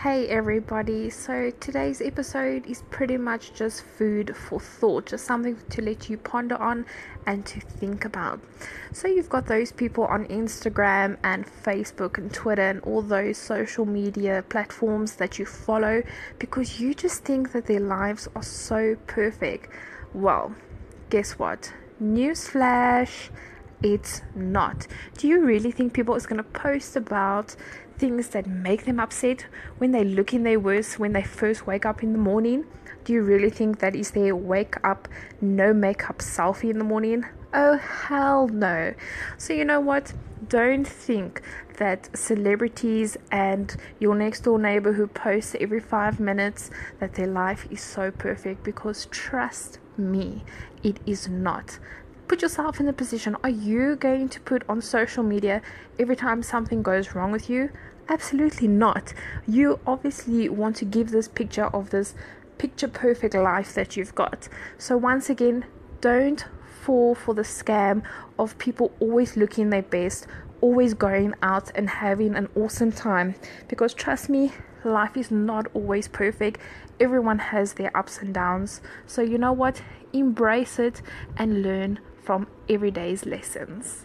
Hey everybody, so today's episode is pretty much just food for thought, just something to let you ponder on and to think about. So, you've got those people on Instagram and Facebook and Twitter and all those social media platforms that you follow because you just think that their lives are so perfect. Well, guess what? Newsflash it's not. Do you really think people is going to post about things that make them upset when they look in their worst when they first wake up in the morning? Do you really think that is their wake up no makeup selfie in the morning? Oh hell no. So you know what? Don't think that celebrities and your next door neighbor who posts every 5 minutes that their life is so perfect because trust me, it is not put yourself in the position. Are you going to put on social media every time something goes wrong with you? Absolutely not. You obviously want to give this picture of this picture perfect life that you've got. So once again don't fall for the scam of people always looking their best always going out and having an awesome time. Because trust me life is not always perfect. Everyone has their ups and downs. So you know what? Embrace it and learn from everyday's lessons.